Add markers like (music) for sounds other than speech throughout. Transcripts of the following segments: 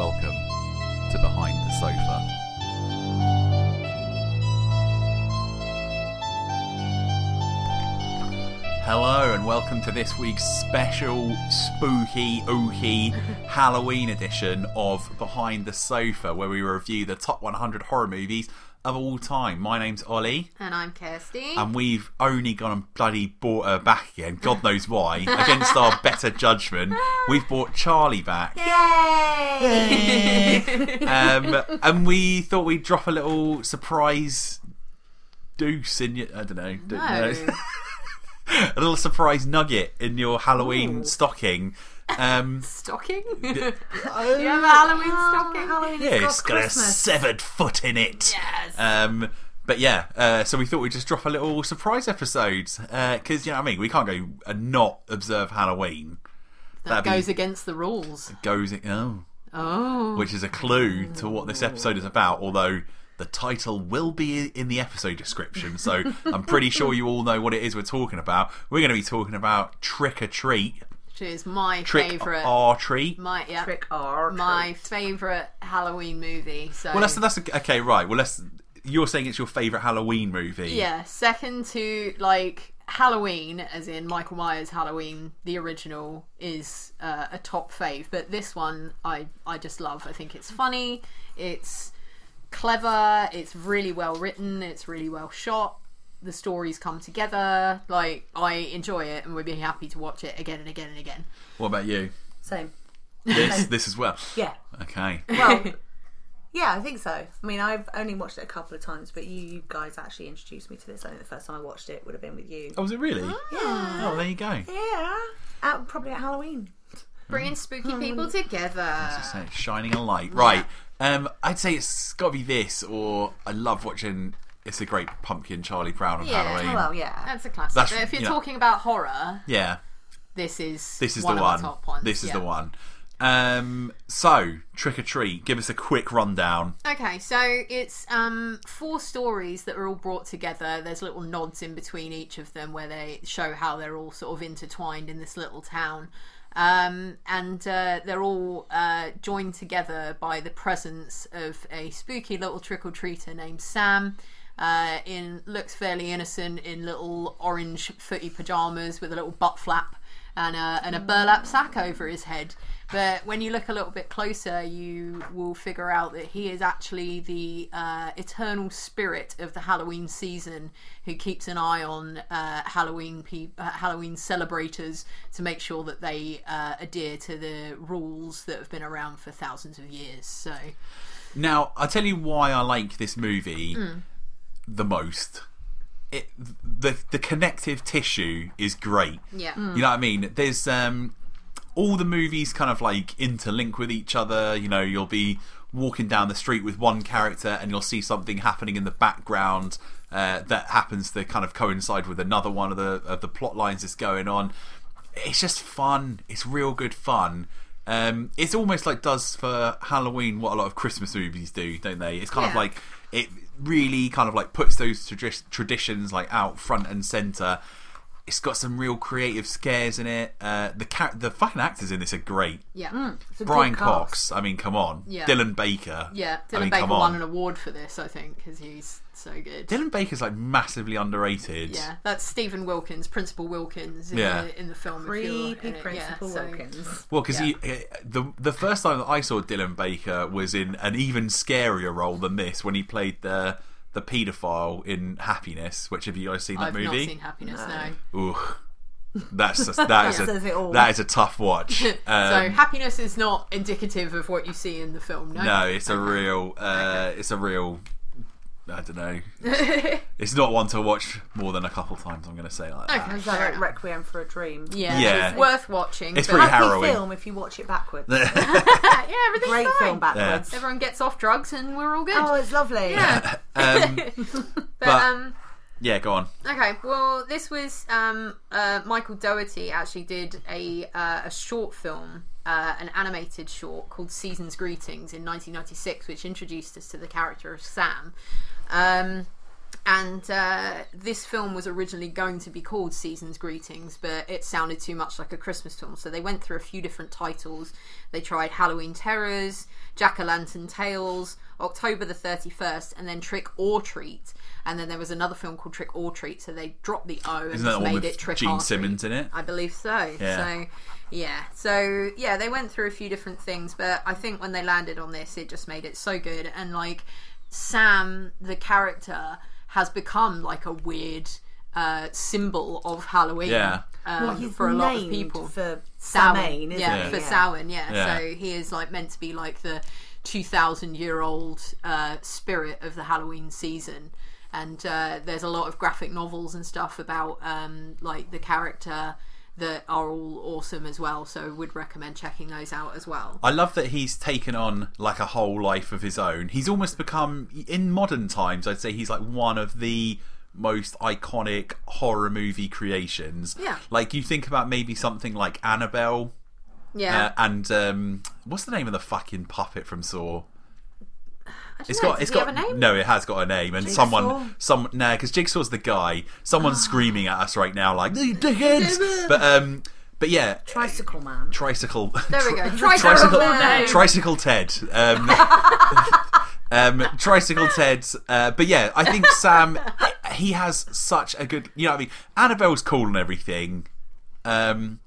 welcome to Behind the Sofa. Hello, and welcome to this week's special spooky, ooky (laughs) Halloween edition of Behind the Sofa, where we review the top 100 horror movies of all time. My name's Ollie. And I'm Kirsty. and we've only gone and bloody bought her back again. God knows why. (laughs) Against our better judgment, we've bought Charlie back. Yay! (laughs) Um, and we thought we'd drop a little surprise deuce in your. I don't know. don't no. know. (laughs) a little surprise nugget in your Halloween stocking. Um, (laughs) Stocking? Do you uh, have a Halloween stocking? Halloween yeah, it's got a severed foot in it. Yes. Um, but yeah, uh, so we thought we'd just drop a little surprise episode because you know what I mean. We can't go and not observe Halloween. that that'd be- goes against the rules. Goes oh, Oh. which is a clue to what this episode is about. Although the title will be in the episode description, so (laughs) I'm pretty sure you all know what it is we're talking about. We're going to be talking about Trick or Treat, Which is my Trick favourite. or Treat. my, yeah. Trick or My treat. favourite Halloween movie. So Well, that's that's okay, right? Well, let's. You're saying it's your favourite Halloween movie. Yeah, second to like Halloween, as in Michael Myers Halloween, the original is uh, a top fave. But this one, I I just love. I think it's funny. It's clever. It's really well written. It's really well shot. The stories come together. Like I enjoy it, and we'd be happy to watch it again and again and again. What about you? Same. This this as well. Yeah. Okay. Well, (laughs) yeah, I think so. I mean, I've only watched it a couple of times, but you, you guys actually introduced me to this. I think the first time I watched it would have been with you. Oh, was it really? Yeah. Oh, there you go. Yeah. At, probably at Halloween. Bringing spooky people together. So it's shining a light. Right. Um, I'd say it's got to be this, or I love watching It's a Great Pumpkin, Charlie Brown on Yeah. Halloween. Oh, well, yeah. That's a classic. That's- if you're you know- talking about horror, yeah, this is this is one the one. the top ones. This is yeah. the one. Um, so Trick or Treat. Give us a quick rundown. Okay, so it's um, four stories that are all brought together. There's little nods in between each of them where they show how they're all sort of intertwined in this little town. Um, and uh, they're all uh, joined together by the presence of a spooky little trick or treater named Sam. Uh, in looks fairly innocent in little orange footy pajamas with a little butt flap and a, and a burlap sack over his head. But when you look a little bit closer, you will figure out that he is actually the uh, eternal spirit of the Halloween season, who keeps an eye on uh, Halloween pe- uh, Halloween celebrators to make sure that they uh, adhere to the rules that have been around for thousands of years. So, Now, I'll tell you why I like this movie Hmm. The most. It, the the connective tissue is great. yeah, You know what I mean? There's um, all the movies kind of like interlink with each other. You know, you'll be walking down the street with one character and you'll see something happening in the background uh, that happens to kind of coincide with another one of the of the plot lines that's going on. It's just fun. It's real good fun. Um, it's almost like does for Halloween what a lot of Christmas movies do, don't they? It's kind of like it really kind of like puts those tradi- traditions like out front and center. It's got some real creative scares in it. Uh, the char- the fucking actors in this are great. yeah, It's a Brian good Cox. I mean, come on. Yeah. Dylan Baker, yeah. Dylan I mean, Baker come won an award for this, I think, because he's so good. Dylan Baker's like massively underrated. yeah, that's Stephen Wilkins, Principal Wilkins in, Yeah. the, in the film. if you're in Creepy it, yeah, Principal so- Wilkins. Well, because Yeah. the the first time that I saw Dylan Baker was in an even scarier role than this when he played the the paedophile in Happiness. Which have you guys seen that I've movie? not seen Happiness now. Ooh, that's a, that is Says it a all. that is a tough watch. (laughs) so Um, happiness is not indicative of what you see in the film. No, no, it's a real uh, it's a real. I don't know. (laughs) it's not one to watch more than a couple times. I'm going to say like that. Okay. Is that like. Requiem for a Dream? Yeah, Yeah. it's worth watching. It's but- pretty Happy harrowing. film if you watch it backwards. (laughs) yeah, (laughs) everything's Great fine. film backwards. Everyone gets off drugs and we're all good. Oh, it's lovely. yeah, um, but, but- um, yeah, go on. Okay, well, this was um, uh, Michael Dougherty actually did a uh, a short film, uh, an animated short called Season's Greetings in 1996, which introduced us to the character of Sam. Um, and uh, this film was originally going to be called Season's Greetings, but it sounded too much like a Christmas film. So they went through a few different titles. They tried Halloween Terrors, Jack o' Lantern Tales, October the 31st, and then Trick or Treat. And then there was another film called Trick or Treat, so they dropped the O and Isn't that just made with it Trick Gene or Simmons Treat. in it? I believe so. Yeah. So yeah. So yeah, they went through a few different things, but I think when they landed on this, it just made it so good. And like Sam, the character, has become like a weird uh, symbol of Halloween. Yeah. Um, Well, he's for a lot of people. for Samhain, Samhain, isn't yeah, he? for Yeah. Samhain, yeah. Yeah. So he is like meant to be like the two thousand year old uh, spirit of the Halloween season. And uh, there's a lot of graphic novels and stuff about um, like the character that are all awesome as well. So would recommend checking those out as well. I love that he's taken on like a whole life of his own. He's almost become in modern times. I'd say he's like one of the most iconic horror movie creations. Yeah. Like you think about maybe something like Annabelle Yeah, uh, and um, what's the name of the fucking puppet from Saw? It's know, got it's got have a name? no, it has got a name, and Jigsaw? someone some nah, because Jigsaw's the guy. Someone's Ah. screaming at us right now, like you dickheads. but um, but yeah, Tricycle Man. tricycle. There we go. (laughs) Tricycle tricycle, Man. tricycle Ted. Um, (laughs) um, tricycle Ted. Uh, but yeah, I think Sam. He has such a good. You know, what I mean, Annabelle's cool and everything. Um,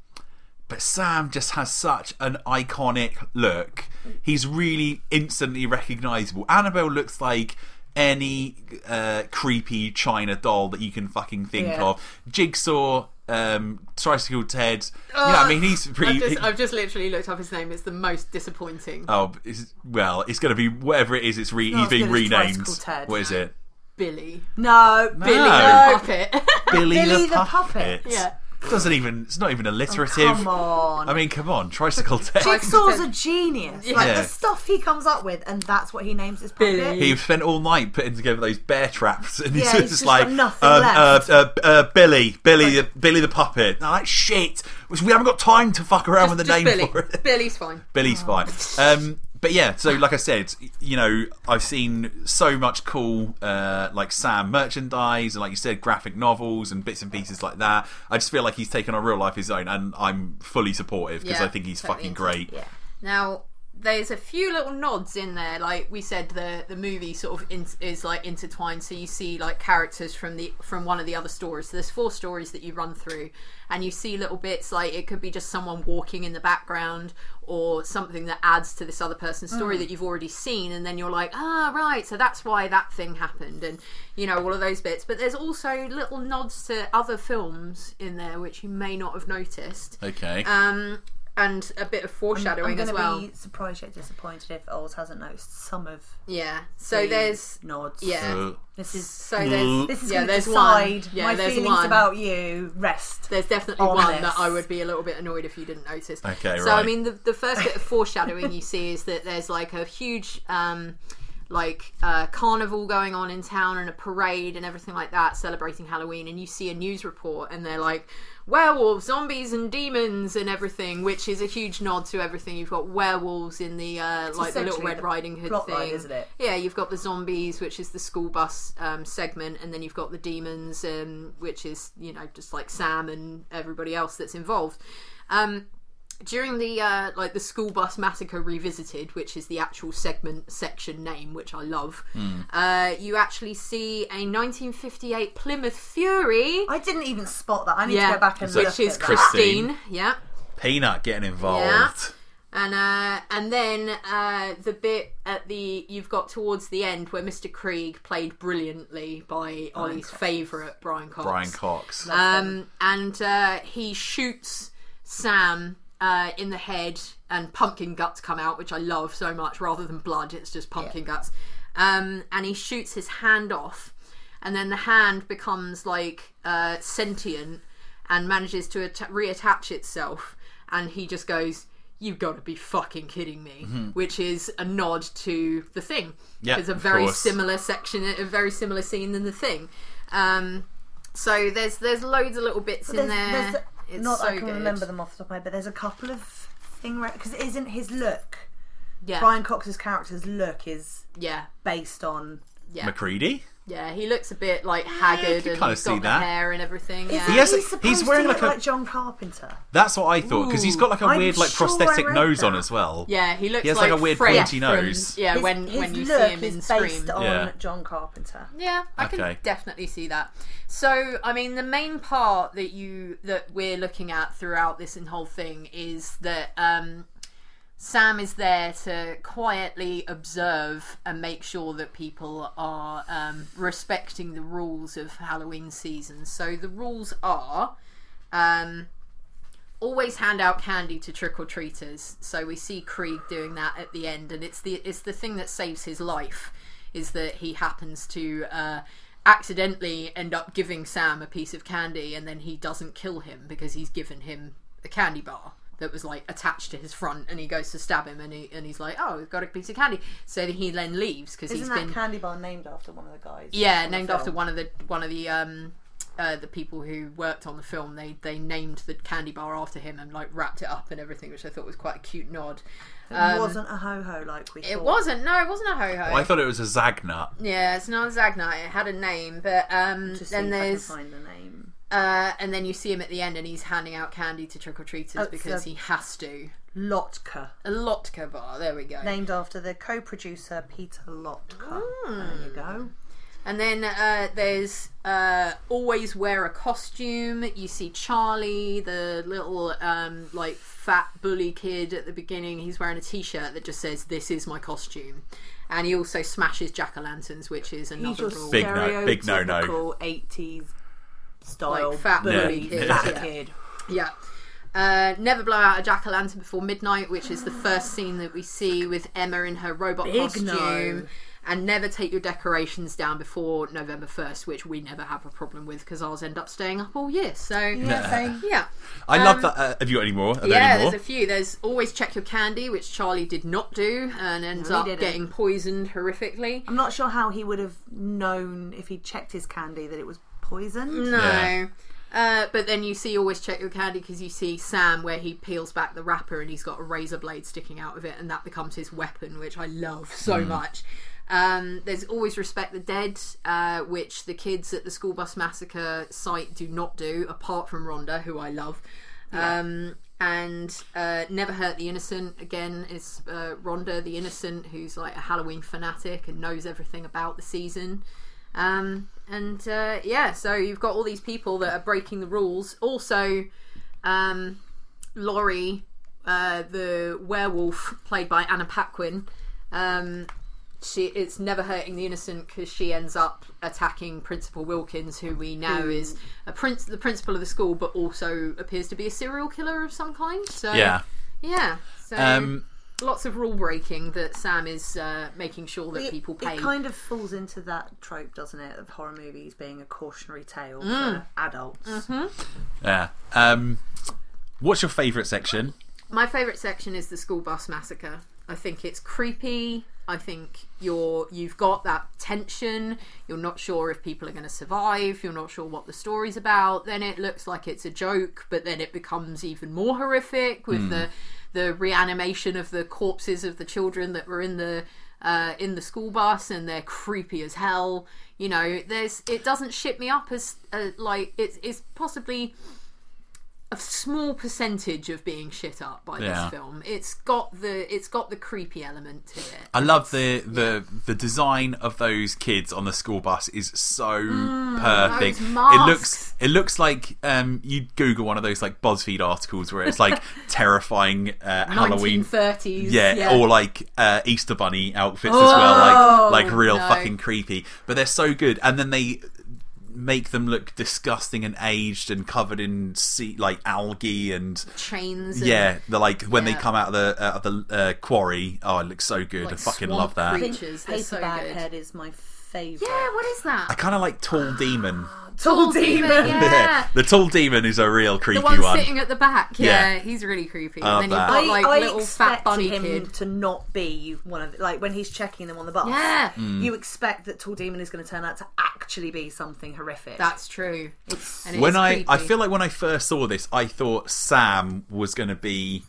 but Sam just has such an iconic look. He's really instantly recognizable. Annabelle looks like any uh, creepy China doll that you can fucking think Yeah. of. Jigsaw, um, Tricycle Ted. you know, I mean, he's pretty. I've just, I've just literally looked up his name. It's the most disappointing. Oh, it's, well, it's going to be whatever it is. It's re- not he's being renamed. Ted. What is it? Billy. No, Billy No. the puppet. Billy, (laughs) Billy the, the puppet. Puppet. yeah. Doesn't even. It's not even alliterative. Come on. I mean, come on, Tricycle Ted. Jigsaw's a genius. Like Yeah. the stuff he comes up with, and that's what he names his puppet. Billy. He spent all night putting together those bear traps, and he's Yeah, he's just, just like, got nothing um, left. uh, uh, uh, Billy, Billy, the, Billy the puppet. No, like shit. We haven't got time to fuck around with the Just name Billy. for it. Billy's fine. Billy's fine. Um, but yeah, so like I said, you know, I've seen so much cool, uh, like Sam merchandise and, like you said, graphic novels and bits and pieces like that. I just feel like he's taken on real life his own, and I'm fully supportive because Yeah, I think he's totally fucking great. Yeah. Now, there's a few little nods in there. Like we said, the the movie sort of in, is like intertwined. So you see like characters from the from one of the other stories. So there's four stories that you run through, and you see little bits. Like it could be just someone walking in the background, or something that adds to this other person's story that you've already seen, and then you're like, ah, right. So that's why that thing happened, and you know all of those bits. But there's also little nods to other films in there which you may not have noticed. Okay. Um, and a bit of foreshadowing I'm as going to well. be surprised yet disappointed if Oz hasn't noticed some of Yeah. So the there's nods. yeah. Uh, This is So there's this is yeah. going to There's decide one. Yeah. my there's feelings one. about you. Rest. there's definitely on one this. that I would be a little bit annoyed if you didn't notice. Okay, So I mean, the the first bit of (laughs) foreshadowing you see is that there's like a huge. um like uh, carnival going on in town and a parade and everything like that celebrating halloween and you see a news report and they're like werewolves zombies and demons and everything which is a huge nod to everything. You've got werewolves in the uh, like the little red riding hood thing. line, isn't it? yeah you've got the zombies which is the school bus um, segment and then you've got the demons um, which is you know just like sam and everybody else that's involved. Um, during the uh, like the school bus massacre revisited which is the actual segment section name which i love Hmm. uh, you actually see a 1958 plymouth fury I didn't even spot that. I need yeah to go back and So look which is at that. Christine. christine yeah Peanut getting involved. Yeah. and uh, and then uh, the bit at the you've got towards the end where Mr. Kreeg played brilliantly by Ollie's Cox. favourite Brian Cox. Brian Cox. Um, and uh, he shoots Sam uh, in the head, and pumpkin guts come out, which I love so much. Rather than blood, it's just pumpkin guts. Um, and he shoots his hand off, and then the hand becomes like uh, sentient and manages to atta- reattach itself. And he just goes, "You've got to be fucking kidding me!" Which is a nod to the thing. Mm-hmm. Yeah, it's a very similar section, a very similar scene than the thing. Um, so there's there's loads of little bits in There's, there. There's it's not so that I can good. remember them off the top of my head, but there's a couple of thing because it isn't his look. Yeah, Brian Cox's character's look is yeah, based on yeah. MacReady. Yeah, he looks a bit like haggard can and kinda he's got see the that. hair and everything. Is Yeah. He has a- he supposed he's wearing to like look a- like John Carpenter? That's what I thought because he's got like a I'm weird like sure I prosthetic read nose on that. as well. Yeah, he looks He has, like, like, a weird Fred pointy from- nose. Yeah, His, when his when you see look him is in Scream. based on Yeah. John Carpenter. Yeah, I can definitely see that. So, I mean, the main part that you that we're looking at throughout this whole thing is that um, Sam is there to quietly observe and make sure that people are um, respecting the rules of Halloween season. So the rules are. Um, always hand out candy to trick or treaters. So we see Kreeg doing that at the end, and it's the it's the thing that saves his life is that he happens to uh, accidentally end up giving Sam a piece of candy, and then he doesn't kill him because he's given him a candy bar that was like attached to his front, and he goes to stab him, and he and he's like, "Oh, we've got a piece of candy." So he then leaves because he's Isn't that been candy bar named after one of the guys? yeah, named after one of the one of the um uh, the people who worked on the film. They they named the candy bar after him and like wrapped it up and everything, which I thought was quite a cute nod. It wasn't a ho ho like we thought. It wasn't. No, it wasn't a ho ho. Well, I thought it was a Zagnut. yeah, it's not a Zagnut. It had a name, but um, Just see then if I can there's find the name. Uh, and then you see him at the end, and he's handing out candy to trick or treaters Oh, because so- he has to. Lotka, A Lotka bar. There we go. named after the co-producer Peter Lotka. There you go. And then uh, there's uh, always wear a costume. You see Charlie, the little um, like fat bully kid at the beginning. He's wearing a T-shirt that just says "This is my costume," and he also smashes jack o' lanterns, which is He's another your rule. Big no- big no-no. stereotypical 80s style Like fat bully bully kid, fat yeah. kid. Yeah. Uh, never blow out a jack o' lantern before midnight, which is the first scene that we see with Emma in her robot Big costume. no. And never take your decorations down before November 1st, which we never have a problem with because ours end up staying up all year. So, Yeah, same. yeah. I love that. Uh, have you got any more? Are there Yeah, any more? there's a few. There's always check your candy, which Charlie did not do and ends he up didn't. getting poisoned horrifically. I'm not sure how he would have known if he checked his candy that it was poisoned. No. Yeah. Uh, but then you see always check your candy because you see Sam where he peels back the wrapper and he's got a razor blade sticking out of it and that becomes his weapon, which I love so much. Um, there's always respect the dead, uh, which the kids at the school bus massacre site do not do, apart from Rhonda, who I love. Um, and uh, never hurt the innocent again is uh, Rhonda the innocent, who's like a Halloween fanatic and knows everything about the season. Um, and uh, yeah, so you've got all these people that are breaking the rules. Also, um, Laurie, uh, the werewolf played by Anna Paquin, um, she it's never hurting the innocent because she ends up attacking Principal Wilkins, who we know is a prince, the principal of the school, but also appears to be a serial killer of some kind. So yeah. yeah. So Um, lots of rule breaking that Sam is uh, making sure that It, people pay. it kind of falls into that trope, doesn't it, of horror movies being a cautionary tale Mm. for adults. Mm-hmm. yeah. Um, what's your favourite section? My favourite section is the school bus massacre. I think it's creepy. I think you're you've got that tension. You're not sure if people are going to survive. You're not sure what the story's about. Then it looks like it's a joke, but then it becomes even more horrific with the the reanimation of the corpses of the children that were in the uh, in the school bus, and they're creepy as hell. You know, there's it doesn't ship me up as uh, like it's it's possibly a small percentage of being shit up by Yeah. this film. It's got the it's got the creepy element to it. I love the the the design of those kids on the school bus is so perfect. those It looks it looks like um you Google one of those like BuzzFeed articles where it's like (laughs) terrifying uh, Halloween. 1930s. Yeah, or like uh, Easter Bunny outfits as well, like like real no. fucking creepy. But they're so good, and then they make them look disgusting and aged and covered in sea, like algae and chains. And, yeah, the like when they come out of the out of the uh, quarry. Oh, it looks so good. Like I fucking swamp love that. I think Creatures, they're so Paperback good. Head is my favourite. Yeah, what is that? I kind of like Tall Demon. Tall Demon. (laughs) Yeah. the Tall Demon is a real creepy The one, one. sitting at the back, yeah, Yeah. he's really creepy. I and then you've got like I little fat bunny him kid. to not be one of the, like when he's checking them on the bus. Yeah, Mm. You expect that Tall Demon is going to turn out to actually be something horrific. that's true. it's And it when is I I feel like when I first saw this, I thought Sam was going to be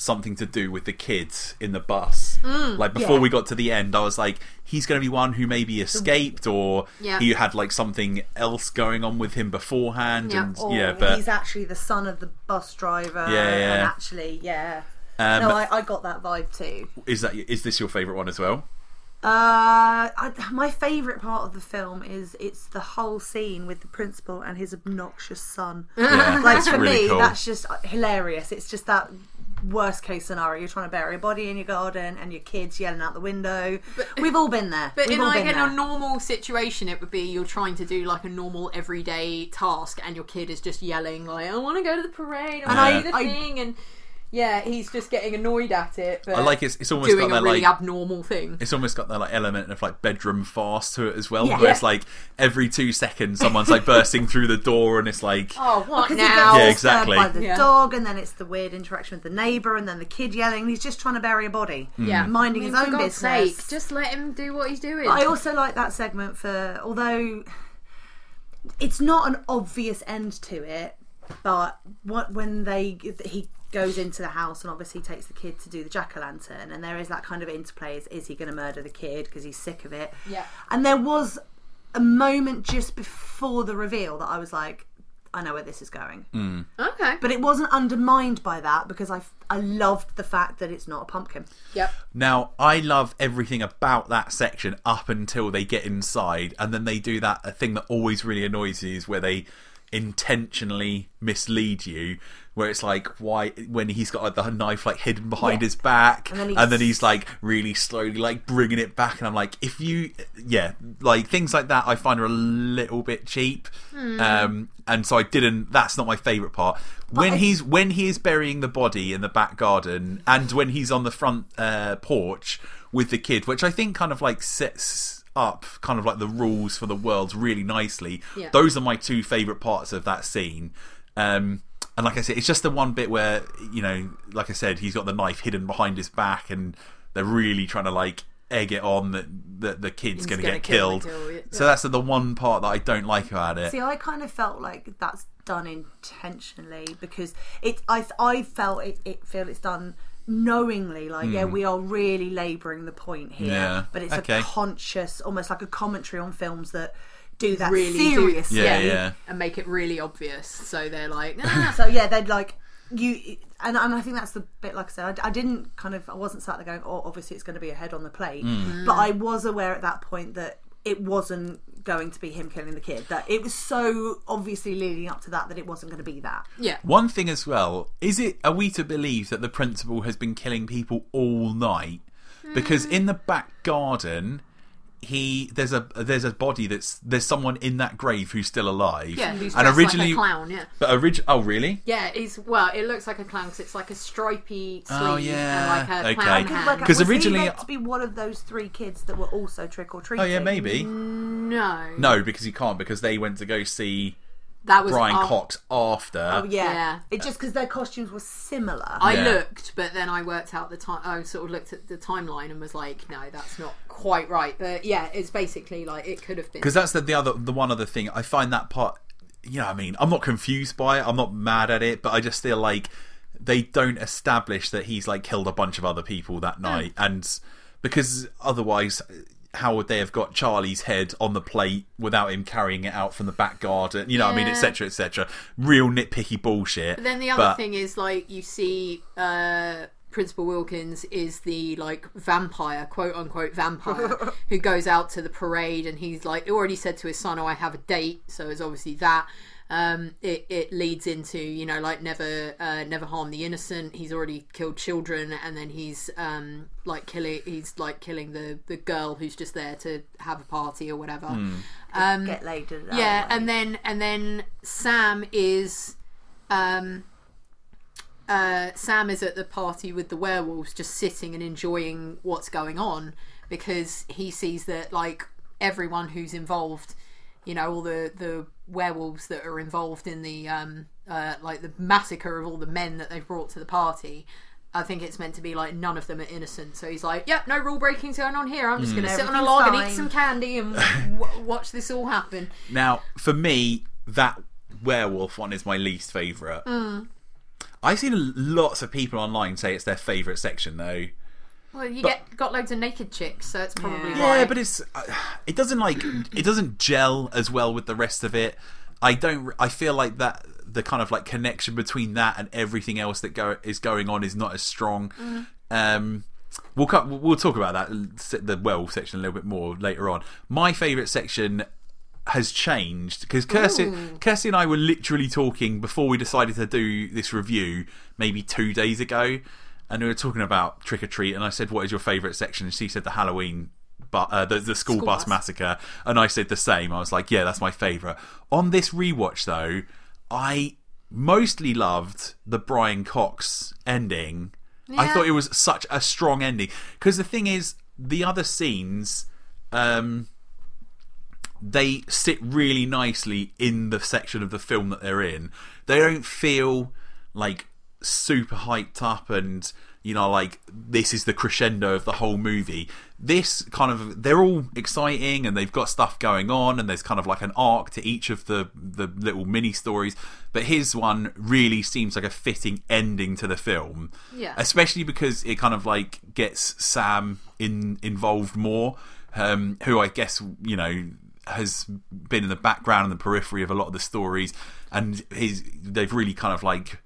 something to do with the kids in the bus. like before yeah. we got to the end, I was like, he's going to be one who maybe escaped, or Yeah. he had like something else going on with him beforehand. Yeah. And Or yeah, but he's actually the son of the bus driver. Yeah, And actually, yeah. um, no, I, I got that vibe too. is that is this your favorite one as well? Uh, I, my favourite part of the film is it's the whole scene with the principal and his obnoxious son. Yeah, (laughs) like it's for really me, cool. that's just hilarious. It's just that worst case scenario. You're trying to bury a body in your garden and your kids yelling out the window. But, We've all been there. But We've in like in there. a normal situation, it would be you're trying to do like a normal everyday task, and your kid is just yelling like, "I want to go to the parade, I want to do the I- thing," and yeah, he's just getting annoyed at it. But I like it's it's almost doing got a really like abnormal thing. it's almost got that like element of like bedroom farce to it as well, Yeah. where it's like every two seconds someone's like bursting through the door and it's like Oh, what Because he now? gets Yeah, exactly. by the Yeah. dog, and then it's the weird interaction with the neighbour, and then the kid yelling. He's just trying to bury a body, mm. yeah, minding I mean, his for own God's business. Sake, just let him do what he's doing. I also like that segment for although it's not an obvious end to it, but what when they he goes into the house and obviously takes the kid to do the jack o' lantern, and there is that kind of interplay: is, is he going to murder the kid because he's sick of it? Yeah. And there was a moment just before the reveal that I was like, I know where this is going. Mm. okay, But it wasn't undermined by that because I, I loved the fact that it's not a pumpkin. yep. Now, I love everything about that section up until they get inside, and then they do that a thing that always really annoys you is where they intentionally mislead you. Where it's like, why when he's got like, the knife like hidden behind Yeah. his back, And and then then, he's- like really slowly like bringing it back, and I'm like, if you, yeah, like things like that, I find are a little bit cheap, um, and so I didn't. That's not my favorite part. When I- he's when he is burying the body in the back garden, and when he's on the front uh, porch with the kid, which I think kind of like sets up kind of like the rules for the world really nicely. Yeah. Those are my two favorite parts of that scene. Um, and like I said, it's just the one bit where you know, like I said, he's got the knife hidden behind his back, and they're really trying to like egg it on that that the kid's going to get kill killed. kill, yeah. So that's the one part that I don't like about it. See, I kind of felt like that's done intentionally because it. I I felt it. It feel it's done knowingly. Like, yeah, we are really labouring the point here, Hmm. Yeah, but it's okay. a conscious, almost like a commentary on films that do that Really seriously. do, Yeah, yeah. and make it really obvious. So they're like, ah, (laughs) So yeah, they'd like you, and, and I think that's the bit. Like I said, I, I didn't kind of, I wasn't sat there going, "Oh, obviously it's going to be a head on the plate," Mm. but I was aware at that point that it wasn't going to be him killing the kid. That it was so obviously leading up to that that it wasn't going to be that. yeah, One thing as well is it are we to believe that the principal has been killing people all night? Because in the back garden, he there's a there's a body that's there's someone in that grave who's still alive. yeah. Who's and originally, like a clown, yeah. but orig- oh really? Yeah, it's well, it looks like a clown because it's like a stripy oh, sleeve Oh, yeah. and like a Okay. clown Because, hand. Like, 'Cause originally- he meant to be one of those three kids that were also trick or treating. Oh yeah, maybe. no, No, because he can't because they went to go see that was Brian af- Cox after. Oh yeah, Yeah. it just because their costumes were similar. I Yeah. looked, but then I worked out the time. I sort of looked at the timeline and was like, no, that's not quite right. But yeah, it's basically like it could have been. because that's the, the other the one other thing I find that part you know what I mean I'm not confused by it I'm not mad at it but I just feel like they don't establish that he's like killed a bunch of other people that hmm. night and because otherwise how would they have got Charlie's head on the plate without him carrying it out from the back garden? You know what I mean? Yeah. etc etc real nitpicky bullshit. But then the other But- thing is like you see uh Principal Wilkins is the like vampire, quote unquote vampire, (laughs) who goes out to the parade and he's like already said to his son, "Oh, I have a date," so it's obviously that. Um, it, it leads into you know like never uh, never harm the innocent. He's already killed children, and then he's um, like killing he's like killing the the girl who's just there to have a party or whatever. Um, Get laid. yeah, way. and then and then Sam is, um, uh, Sam is at the party with the werewolves, just sitting and enjoying what's going on because he sees that like everyone who's involved, you know, all the the werewolves that are involved in the um, uh, like the massacre of all the men that they've brought to the party. I think it's meant to be like none of them are innocent. So he's like, "Yep, no rule breaking's going on here. I'm just going to sit on a Everything's log and eat some candy and (laughs) w- watch this all happen." Now, for me, that werewolf one is my least favourite. I've seen lots of people online say it's their favourite section though. Well, you But- get got loads of naked chicks, so it's probably Yeah. why. Yeah, but it's uh, it doesn't like it doesn't gel as well with the rest of it. I don't. I feel like that the kind of like connection between that and everything else that go is going on is not as strong. Um, we'll cut, we'll talk about that the well section a little bit more later on. My favourite section has changed because Kirsty, Kirsty and I were literally talking before we decided to do this review maybe two days ago, and we were talking about trick or treat, and I said, "What is your favourite section?" And she said the Halloween. But uh, the, the school, School bus, bus. massacre, and I said the same. I was like, "Yeah, that's my favourite." On this rewatch, though, I mostly loved the Brian Cox ending. I thought it was such a strong ending because the thing is, the other scenes, um, they sit really nicely in the section of the film that they're in. They don't feel like super hyped up and you know like this is the crescendo of the whole movie. This kind of they're all exciting and they've got stuff going on and there's kind of like an arc to each of the the little mini stories. But his one really seems like a fitting ending to the film. Yeah. Especially because it kind of like gets Sam in involved more. Um, who I guess you know has been in the background and the periphery of a lot of the stories, and his they've really kind of like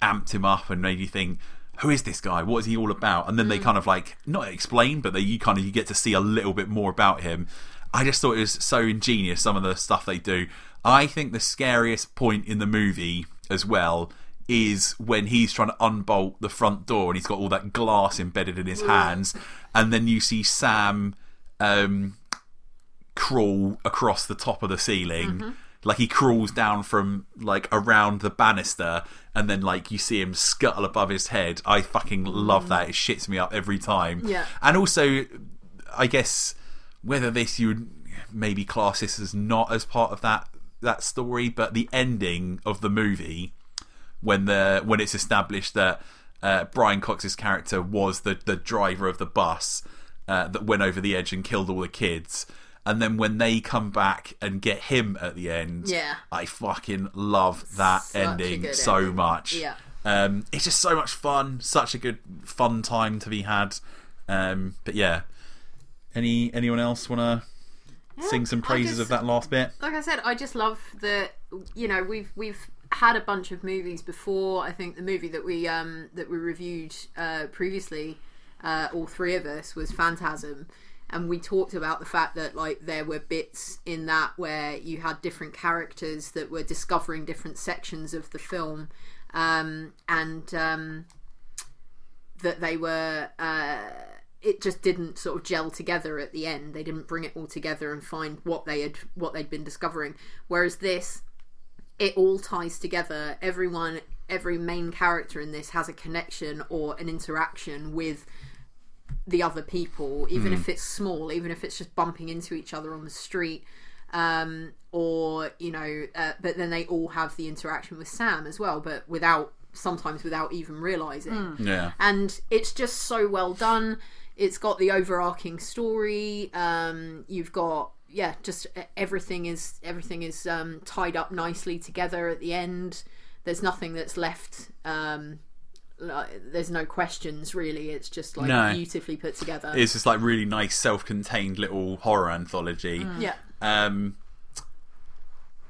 amped him up and made you think, who is this guy? What is he all about? And then they kind of like not explain, but they you kind of you get to see a little bit more about him. I just thought it was so ingenious some of the stuff they do. I think the scariest point in the movie as well is when he's trying to unbolt the front door and he's got all that glass embedded in his hands, and then you see Sam um, crawl across the top of the ceiling. Like he crawls down from like around the banister, and then like you see him scuttle above his head. I fucking love that. It shits me up every time. Yeah. And also, I guess whether this you would maybe class this as not as part of that that story, but the ending of the movie when the when it's established that uh, Brian Cox's character was the the driver of the bus uh, that went over the edge and killed all the kids. And then when they come back and get him at the end, Yeah. I fucking love that Such ending so ending. much. Yeah. Um, it's just so much fun, such a good fun time to be had. Um, but yeah, any anyone else want to sing some praises just- of that last bit? like I said, I just love that. You know, we've we've had a bunch of movies before. I think the movie that we um that we reviewed uh, previously, uh, all three of us, was Phantasm, and we talked about the fact that like there were bits in that where you had different characters that were discovering different sections of the film, um, and um, that they were. Uh, it just didn't sort of gel together at the end. They didn't bring it all together and find what they had what they'd been discovering. Whereas this, it all ties together. Everyone, every main character in this has a connection or an interaction with the other people, even if it's small, even if it's just bumping into each other on the street, um, or you know. Uh, but then they all have the interaction with Sam as well, but without sometimes without even realizing Yeah, and it's just so well done. It's got the overarching story. Um, you've got yeah, just everything is everything is um, tied up nicely together at the end. There's nothing that's left. Um, like, there's no questions really. It's just like No. beautifully put together. it's just like really nice, self-contained little horror anthology. yeah. Um,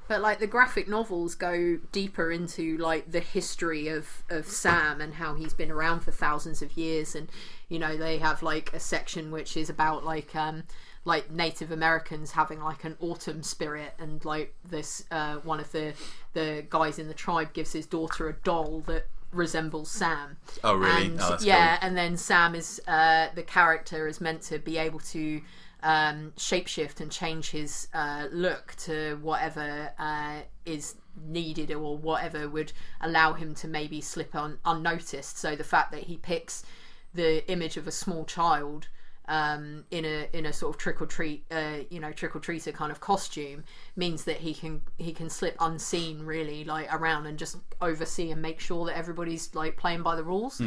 But like the graphic novels go deeper into like the history of of Sam and how he's been around for thousands of years, and you know they have like a section which is about like um like Native Americans having like an autumn spirit, and like this uh, one of the the guys in the tribe gives his daughter a doll that resembles Sam. Oh, really? And, Oh, yeah, cool. and then Sam is uh, the character is meant to be able to um, shapeshift and change his uh, look to whatever uh, is needed or whatever would allow him to maybe slip on unnoticed. So the fact that he picks the image of a small child um, in a in a sort of trick or treat, uh, you know, trick or treater kind of costume means that he can he can slip unseen, really, like around and just oversee and make sure that everybody's like playing by the rules.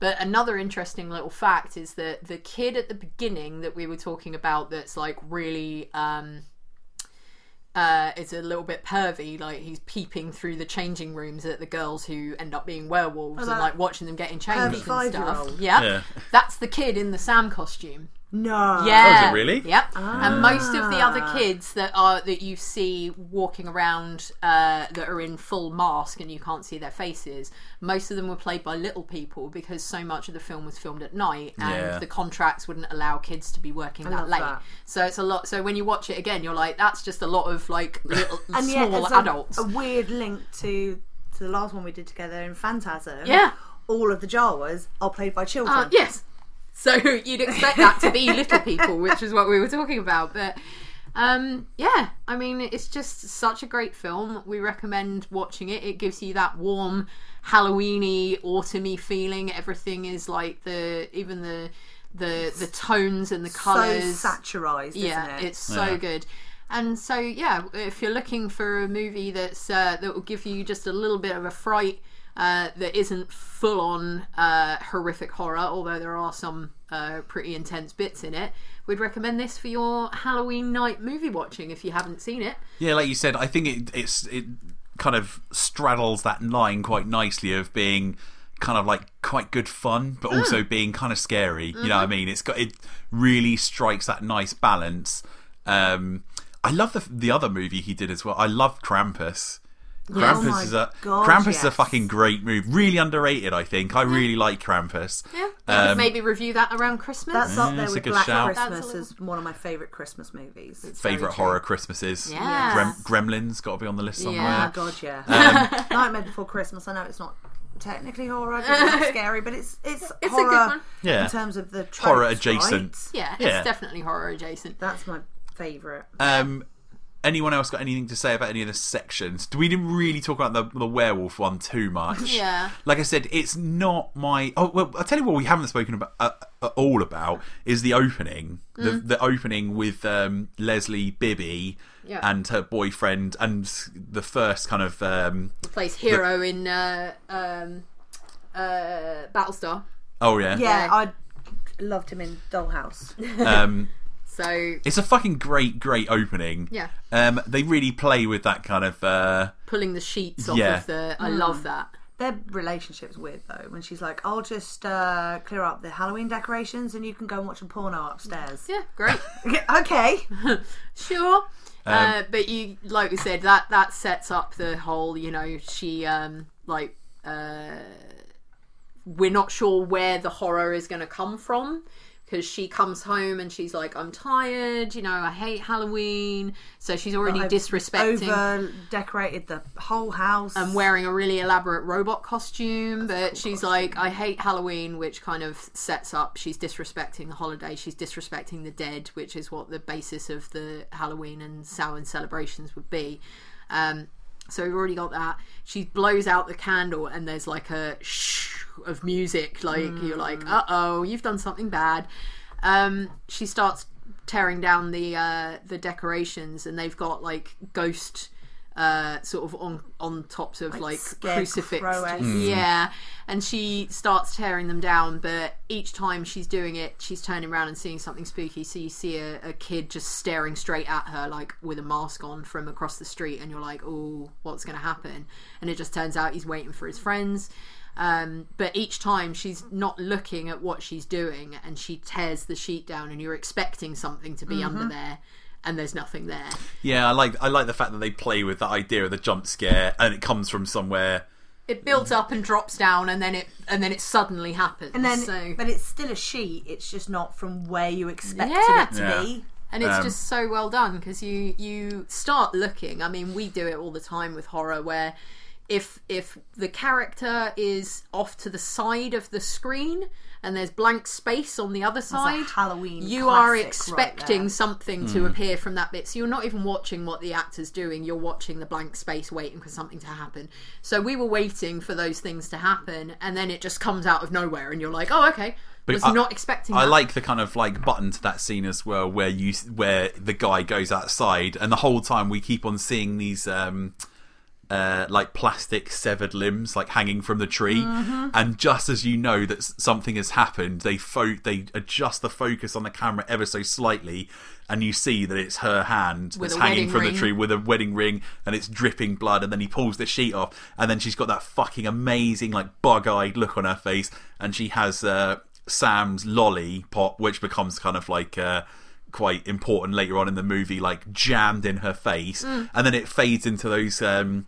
But another interesting little fact is that the kid at the beginning that we were talking about, that's like really. Um, uh, is a little bit pervy. Like he's peeping through the changing rooms at the girls who end up being werewolves and like watching them getting changed and stuff. five-year-old. Yeah. Yeah. that's the kid in the Sam costume. No. Yeah. Oh, is it really? Yep. And most of the other Ah. kids that are that you see walking around uh, that are in full mask and you can't see their faces, most of them were played by little people because so much of the film was filmed at night and Yeah. the contracts wouldn't allow kids to be working that late. that. So it's a lot. So when you watch it again, you're like, that's just a lot of like (laughs) little And yet, small it's a, adults. a weird link to to the last one we did together in Phantasm. Yeah. All of the Jawas are played by children. Uh, yes. So (laughs) you'd expect that to be little people, which is what we were talking about. But um, yeah, I mean, it's just such a great film. We recommend watching it. It gives you that warm, Halloweeny, autumny feeling. Everything is like the even the the the tones and the So colours. satirized, yeah, isn't it? it's so Yeah. good. And so yeah, if you're looking for a movie that's uh, that will give you just a little bit of a fright uh, that isn't full on uh, horrific horror, although there are some uh, pretty intense bits in it, we'd recommend this for your Halloween night movie watching if you haven't seen it. Yeah, like you said, I think it it's it kind of straddles that line quite nicely of being kind of like quite good fun, but also being kind of scary. You know what I mean? It's got it really strikes that nice balance. Um, I love the the other movie he did as well. I love Krampus. Krampus Oh is a God, Krampus is a fucking great movie. Really underrated, I think. I really like Krampus. Yeah, Um, maybe review that around Christmas. That's up there it's a with good Black shout. Christmas a as one of my favourite Christmas movies. very Favorite horror Christmases. Yeah. Grem- Gremlins got to be on the list somewhere. Yeah. Oh god, yeah. Um, (laughs) Nightmare Before Christmas. I know it's not technically horror, it's not (laughs) scary, but it's it's, It's a good one. Yeah. in terms of the tropes, Horror adjacent. right? yeah, Yeah. it's definitely horror adjacent. That's my favourite. Um, anyone else got anything to say about any of the sections? We didn't really talk about the, the werewolf one too much. (laughs) Yeah. Like I said, it's not my. Oh well, I'll tell you what we haven't spoken about uh, uh, all about is the opening. The Mm. the opening with um, Leslie Bibby Yeah. and her boyfriend, and the first kind of um, Plays Helo in uh, um, uh, Battlestar. oh yeah, Yeah, Yeah. I loved him in Dollhouse. (laughs) Um, So it's a fucking great, great opening. Yeah. Um, they really play with that kind of. Uh, pulling the sheets off Yeah. of the. I love that. Their relationship's weird though. When she's like, "I'll just uh, clear up the Halloween decorations, and you can go and watch a porno upstairs." Yeah, great. (laughs) okay. (laughs) sure. Um, uh, but you, like we said, that that sets up the whole. You know, she um like uh, we're not sure where the horror is going to come from because she comes home and she's like, "I'm tired. You know, I hate Halloween." So she's already I've disrespecting. Over decorated the whole house. and wearing a really elaborate robot costume, but she's like, I hate Halloween, which kind of sets up she's disrespecting the holiday, she's disrespecting the dead, which is what the basis of the Halloween and Samhain celebrations would be. Um, so we've already got that. She blows out the candle, and there's like a shh of music. Like you're like, uh oh, you've done something bad. Um, she starts tearing down the uh, the decorations, and they've got like ghost uh, sort of on on tops of like, scarecrow-esque. crucifix. Yeah, and she starts tearing them down, but each time she's doing it, she's turning around and seeing something spooky. So you see a, a kid just staring straight at her, like with a mask on from across the street, and you're like, "Oh, what's going to happen?" And it just turns out he's waiting for his friends. Um, but each time she's not looking at what she's doing, and she tears the sheet down, and you're expecting something to be under there, and there's nothing there. yeah, I like I like the fact that they play with the idea of the jump scare, and it comes from somewhere. It builds up and drops down, and then it and then it suddenly happens. and then, so but it's still a sheet. It's just not from where you expected Yeah. it to Yeah. be. and it's Um, just so well done because you you start looking. I mean, we do it all the time with horror where if if the character is off to the side of the screen and there's blank space on the other side, Halloween. you are expecting right something to appear from that bit. So you're not even watching what the actor's doing. You're watching the blank space, waiting for something to happen. So we were waiting for those things to happen, and then it just comes out of nowhere, and you're like, "Oh, okay." But was I- not expecting. I that. like the kind of like button to that scene as well, where you where the guy goes outside, and the whole time we keep on seeing these um, uh, like plastic severed limbs like hanging from the tree, Mm-hmm. and just as you know that something has happened, they fo- they adjust the focus on the camera ever so slightly, and you see that it's her hand With that's hanging from ring. the tree with a wedding ring, and it's dripping blood, and then he pulls the sheet off, and then she's got that fucking amazing like bug-eyed look on her face, and she has uh, Sam's lolly pop, which becomes kind of like. Uh, quite important later on in the movie, like jammed in her face, Mm. and then it fades into those um,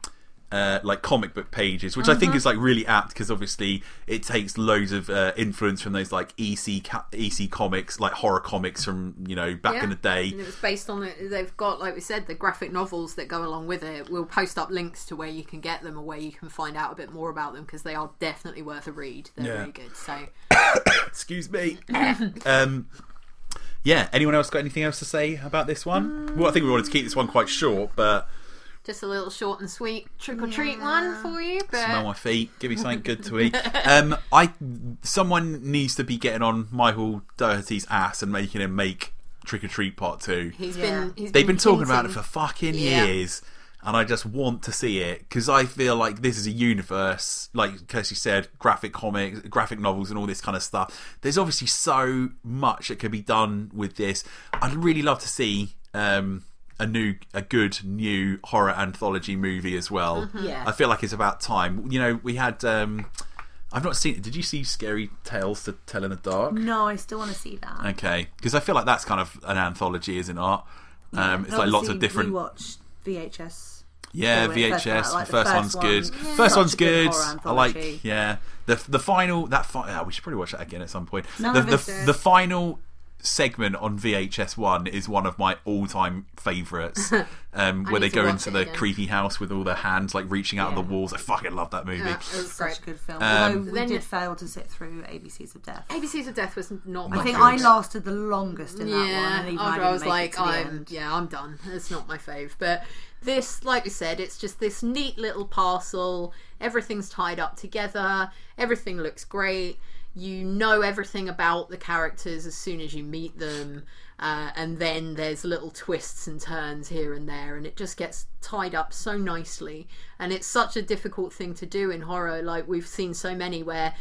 uh, like comic book pages, which I think is like really apt because obviously it takes loads of uh, influence from those like EC EC comics, like horror comics from you know back in the day. And it was based on it. They've got, like we said, the graphic novels that go along with it. We'll post up links to where you can get them or where you can find out a bit more about them because they are definitely worth a read. They're Yeah. really good. So (coughs) Excuse me. (coughs) um, yeah. Anyone else got anything else to say about this one? Well, I think we wanted to keep this one quite short, but just a little short and sweet trick or treat one for you. But smell my feet. Give me something good to (laughs) eat. Um, I someone needs to be getting on Michael Dougherty's ass and making him make Trick or Treat Part Two. he's Yeah. been he's They've been talking about it for fucking Yeah. years, and I just want to see it because I feel like this is a universe, like Kirsty said, graphic comics, graphic novels, and all this kind of stuff. There's obviously so much that could be done with this. I'd really love to see. Um, a new, a good new horror anthology movie as well. Yeah. I feel like it's about time. You know, we had. Um, I've not seen. Did you see Scary Tales to Tell in the Dark? No, I still want to see that. Okay, because I feel like that's kind of an anthology, isn't it? Um, it's like lots of different. We watched VHS. Yeah, Well, first VHS. like the the first, first one's one. good. Yeah. First Such one's good good. I like. Yeah, the the final that fi- yeah, we should probably watch that again at some point. None the, of the, us did. the final segment on VHS one is one of my all time favourites. (laughs) Um, where they go into the again. creepy house with all their hands like reaching out of the walls. I fucking love that movie. Yeah, it was Such great. a good film. Um, Although we Then- did fail to sit through ABCs of Death. ABCs of Death was not. I think good. I lasted the longest in that one. yeah, after I, I was like, it to the I'm end. yeah, I'm done. It's not my fave, but this, like we said, it's just this neat little parcel. Everything's tied up together. Everything looks great. You know everything about the characters as soon as you meet them, uh, and then there's little twists and turns here and there, and it just gets tied up so nicely. And it's such a difficult thing to do in horror. Like we've seen so many where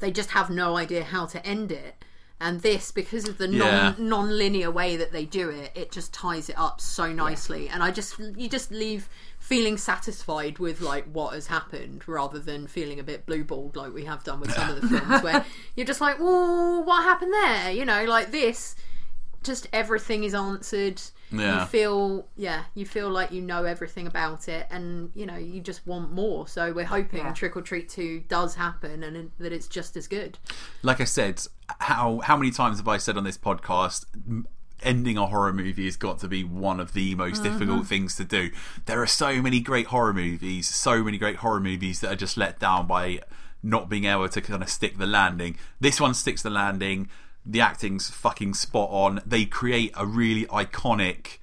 they just have no idea how to end it. And this, because of the Yeah. non non-linear way that they do it, it just ties it up so nicely. And I just, you just leave feeling satisfied with like what has happened, rather than feeling a bit blue balled like we have done with some of the (laughs) films, where you're just like, "Whoa, what happened there?" You know, like this. Just everything is answered. Yeah. You feel, yeah, you feel like you know everything about it, and you know you just want more. So we're hoping Yeah. Trick or Treat Two does happen, and that it's just as good. like I said, how how many times have I said on this podcast? Ending a horror movie has got to be one of the most difficult things to do. There are so many great horror movies, so many great horror movies that are just let down by not being able to kind of stick the landing. This one sticks the landing. The acting's fucking spot on. They create a really iconic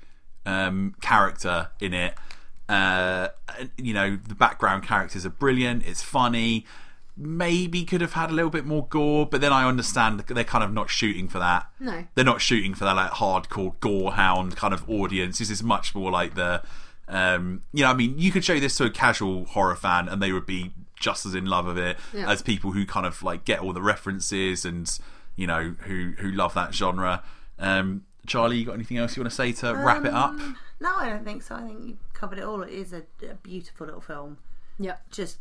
um, character in it. Uh, you know, the background characters are brilliant. It's funny. Maybe could have had a little bit more gore, but then I understand they're kind of not shooting for that. No. They're not shooting for that like hardcore gore hound kind of audience. This is much more like the, um, you know, I mean, you could show this to a casual horror fan and they would be just as in love of it Yeah. as people who kind of like get all the references and you know who who love that genre. Um, Charlie, you got anything else you want to say to wrap it up? No, I don't think so. I think you covered it all. It is a, a beautiful little film. Yeah. Just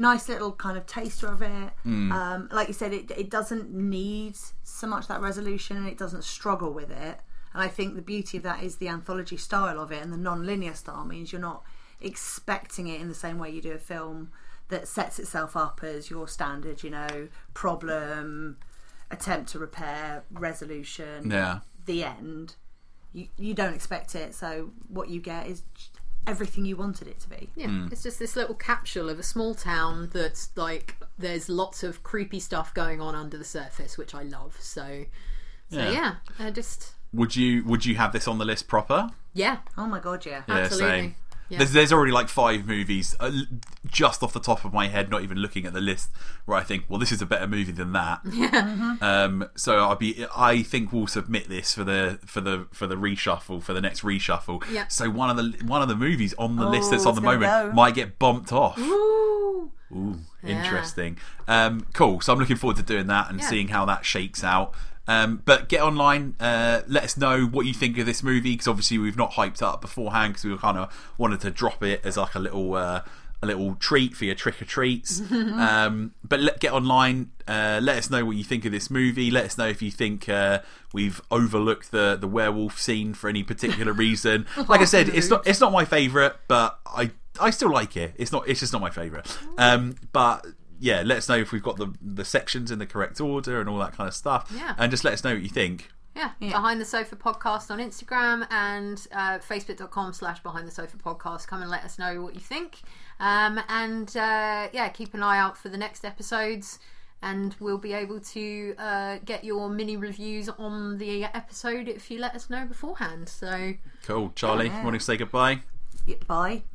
nice little kind of taster of it. Hmm. Um, like you said, it, it doesn't need so much that resolution and it doesn't struggle with it. And I think the beauty of that is the anthology style of it and the non-linear style means you're not expecting it in the same way you do a film that sets itself up as your standard, you know, problem, attempt to repair, resolution, Yeah. the end. You you don't expect it, so what you get is everything you wanted it to be. Yeah, Hmm. it's just this little capsule of a small town that's like there's lots of creepy stuff going on under the surface, which I love. So, so Yeah. yeah, I just Would you would you have this on the list proper? yeah, Oh my god, yeah. Yeah, Absolutely. same. There's, there's already like five movies uh, just off the top of my head, not even looking at the list, where I think, well, this is a better movie than that. (laughs) Yeah. Um, so I'll be. I think we'll submit this for the for the for the reshuffle for the next reshuffle. Yeah. So one of the one of the movies on the list Oh, that's on the moment go. might get bumped off. Ooh. Ooh, Yeah. interesting. Um, cool. So I'm looking forward to doing that and Yeah. seeing how that shakes out. Um, but get online, uh, let us know what you think of this movie because obviously we've not hyped up beforehand because we kind of wanted to drop it as like a little uh, a little treat for your trick or treats. (laughs) um, but let, get online, uh, let us know what you think of this movie. Let us know if you think uh, we've overlooked the the werewolf scene for any particular reason. (laughs) Like I said, it's not it's not my favourite, but I I still like it. It's not. It's just not my favourite. Um, but yeah, let us know if we've got the the sections in the correct order and all that kind of stuff. Yeah. And just let us know what you think. Yeah, Behind the Sofa Podcast on Instagram and uh, facebook.com slash Behind the Sofa Podcast. Come and let us know what you think. Um, and uh, yeah, keep an eye out for the next episodes. And we'll be able to uh, get your mini reviews on the episode if you let us know beforehand. So, Cool, Charlie. Yeah. Want to say goodbye? Yeah, Bye. (laughs)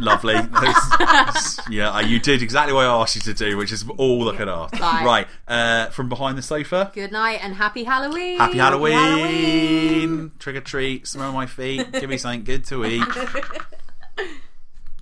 Lovely. That's- yeah, uh, you did exactly what I asked you to do, which is all I could ask. Bye. Right, uh, from behind the sofa. good night and happy Halloween! Happy Halloween! Halloween. Trick or treat, smell my feet, give me something good to eat. (laughs)